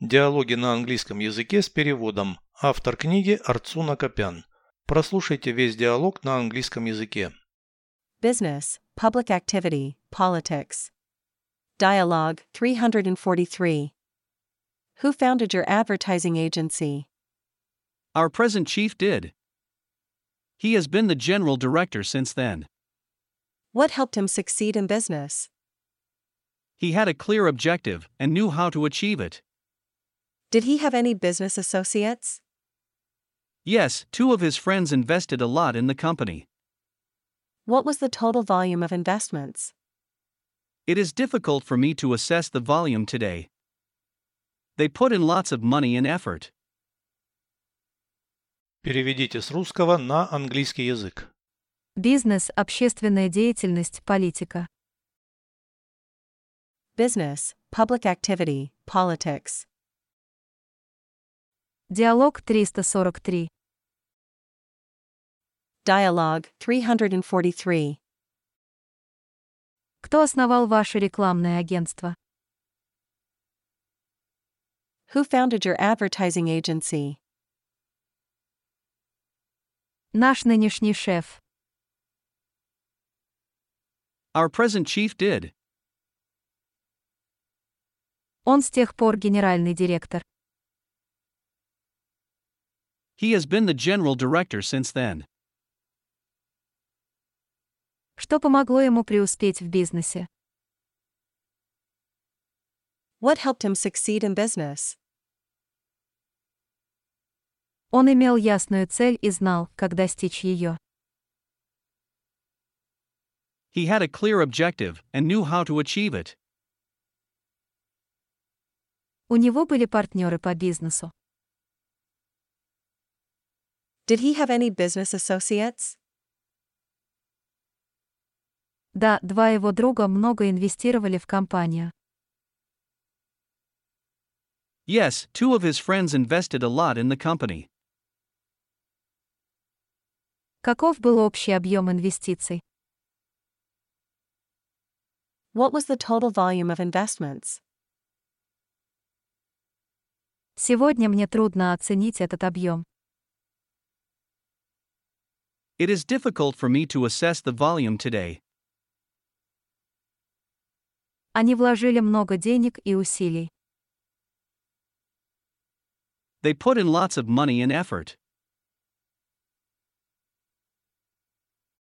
Диалоги на английском языке с переводом. Автор книги Арцун Акопян. Прослушайте весь диалог на английском языке. Business, public activity, politics. Dialogue 343. Who founded your advertising agency? Our present chief did. He has been the general director since then. What helped him succeed in business? He had a clear objective and knew how to achieve it. Did he have any business associates? Yes, two of his friends invested a lot in the company. What was the total volume of investments? It is difficult for me to assess the volume today. They put in lots of money and effort. Переведите с русского на английский язык. Бизнес, общественная деятельность, политика. Business, Public Activity, Politics. Диалог 343. Dialogue 343. Кто основал ваше рекламное агентство? Who founded your advertising agency? Наш нынешний шеф. Our present chief did. Он с тех пор генеральный директор. He has been the general director since then. Что помогло ему преуспеть в бизнесе? What helped him succeed in business? Он имел ясную цель и знал, как достичь ее. He had a clear objective and knew how to achieve it. У него были партнеры по бизнесу. Did he have any business associates? Да, два его друга много инвестировали в компанию. Yes, two of his friends invested a lot in the company. Каков был общий объем инвестиций? What was the total volume of investments? Сегодня мне трудно оценить этот объем. It is difficult for me to assess the volume today. Они вложили много денег и усилий. They put in lots of money and effort.